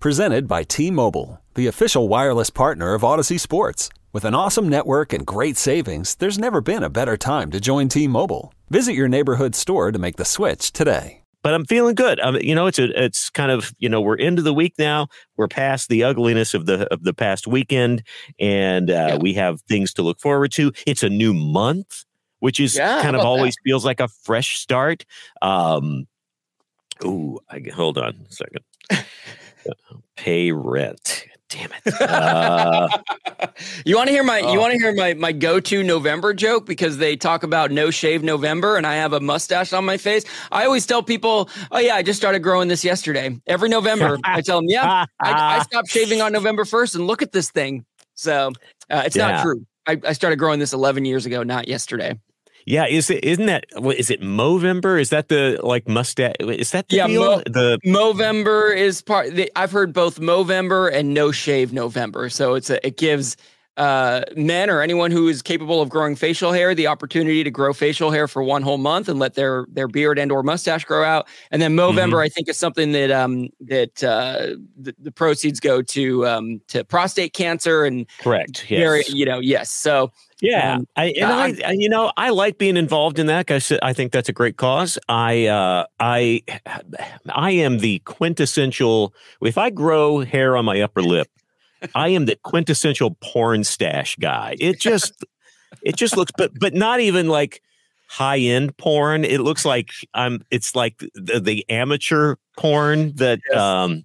Presented by T Mobile, the official wireless partner of Audacy Sports. With an awesome network and great savings, there's never been a better time to join T Mobile. Visit your neighborhood store to make the switch today. But I'm feeling good. Um, you know, it's a, it's kind of you know we're into the week now. We're past the ugliness of the of the past weekend, and uh, Yeah. we have things to look forward to. It's a new month, which is Yeah, kind of about always feels like a fresh start. Um, ooh, I, hold on a second. Pay rent. Damn it. Uh, you want to hear my you Oh. want to hear my my go-to November joke because they talk about no shave November and I have a mustache on my face. I always tell people, "Oh yeah, I just started growing this yesterday." Every November, I tell them, "Yeah, I, I stopped shaving on November 1st and look at this thing." So, uh, it's Yeah. not true. I, I started growing this 11 years ago, not yesterday. Yeah, is it isn't that what is it Movember? Is that the like mustache? Is that the Yeah? Mo- the Movember is part. The, I've heard both Movember and No Shave November. So it's a, it gives uh, men or anyone who is capable of growing facial hair the opportunity to grow facial hair for one whole month and let their their beard and or mustache grow out. And then Movember, I think, is something that um that uh, the, the proceeds go to um to prostate cancer and correct. Yes. very you know yes. So Yeah, Um, I, and I- you know, I like being involved in that because I think that's a great cause. I, uh, I, I am the quintessential. If I grow hair on my upper lip, I am the quintessential porn stash guy. It just, it just looks, but but not even like high end porn. It looks like I'm. It's like the, the amateur porn that. Yes. um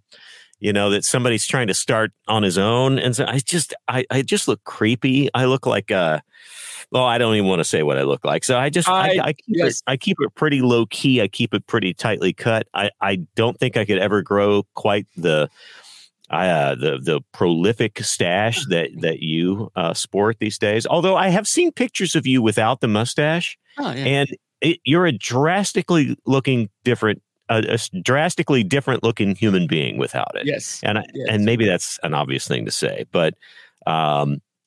you know that somebody's trying to start on his own and so i just i, I just look creepy i look like uh well i don't even want to say what i look like so i just i, I- I, keep, yes. it, I keep it pretty low key i keep it pretty tightly cut i i don't think i could ever grow quite the I, uh, the the prolific stash that that you uh, sport these days. Although I have seen pictures of you without the mustache, oh, yeah. and it, you're a drastically looking different, a, a drastically different looking human being without it. yes, And I, Yes. and maybe that's an obvious thing to say, but um,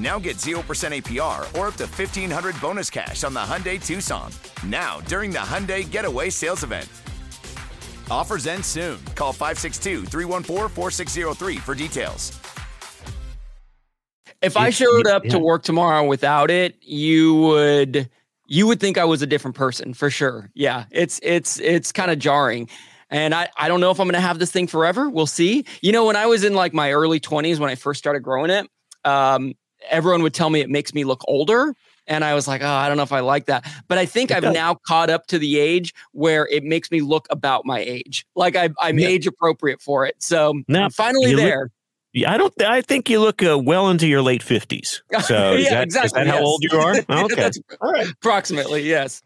Now get 0% APR or up to 1500 bonus cash on the Hyundai Tucson. Now, during the Hyundai Getaway Sales Event. Offers end soon. Call 562 314 4603 for details. If I showed up to work tomorrow without it, you would you would think I was a different person for sure. Yeah, it's it's it's kind of jarring. And I, I don't know if I'm going to have this thing forever. We'll see. You know, when I was in like my early 20s, when I first started growing it, um, everyone would tell me it makes me look older. And I was like, oh, I don't know if I like that. But I think I've now caught up to the age where it makes me look about my age. Like I, I'm yeah. age appropriate for it. So now, I'm finally there. Look, I don't. I think you look uh, well into your late fifties. So, yeah, is that, exactly. Is that yes. how old you are? Okay, all right. Approximately, yes.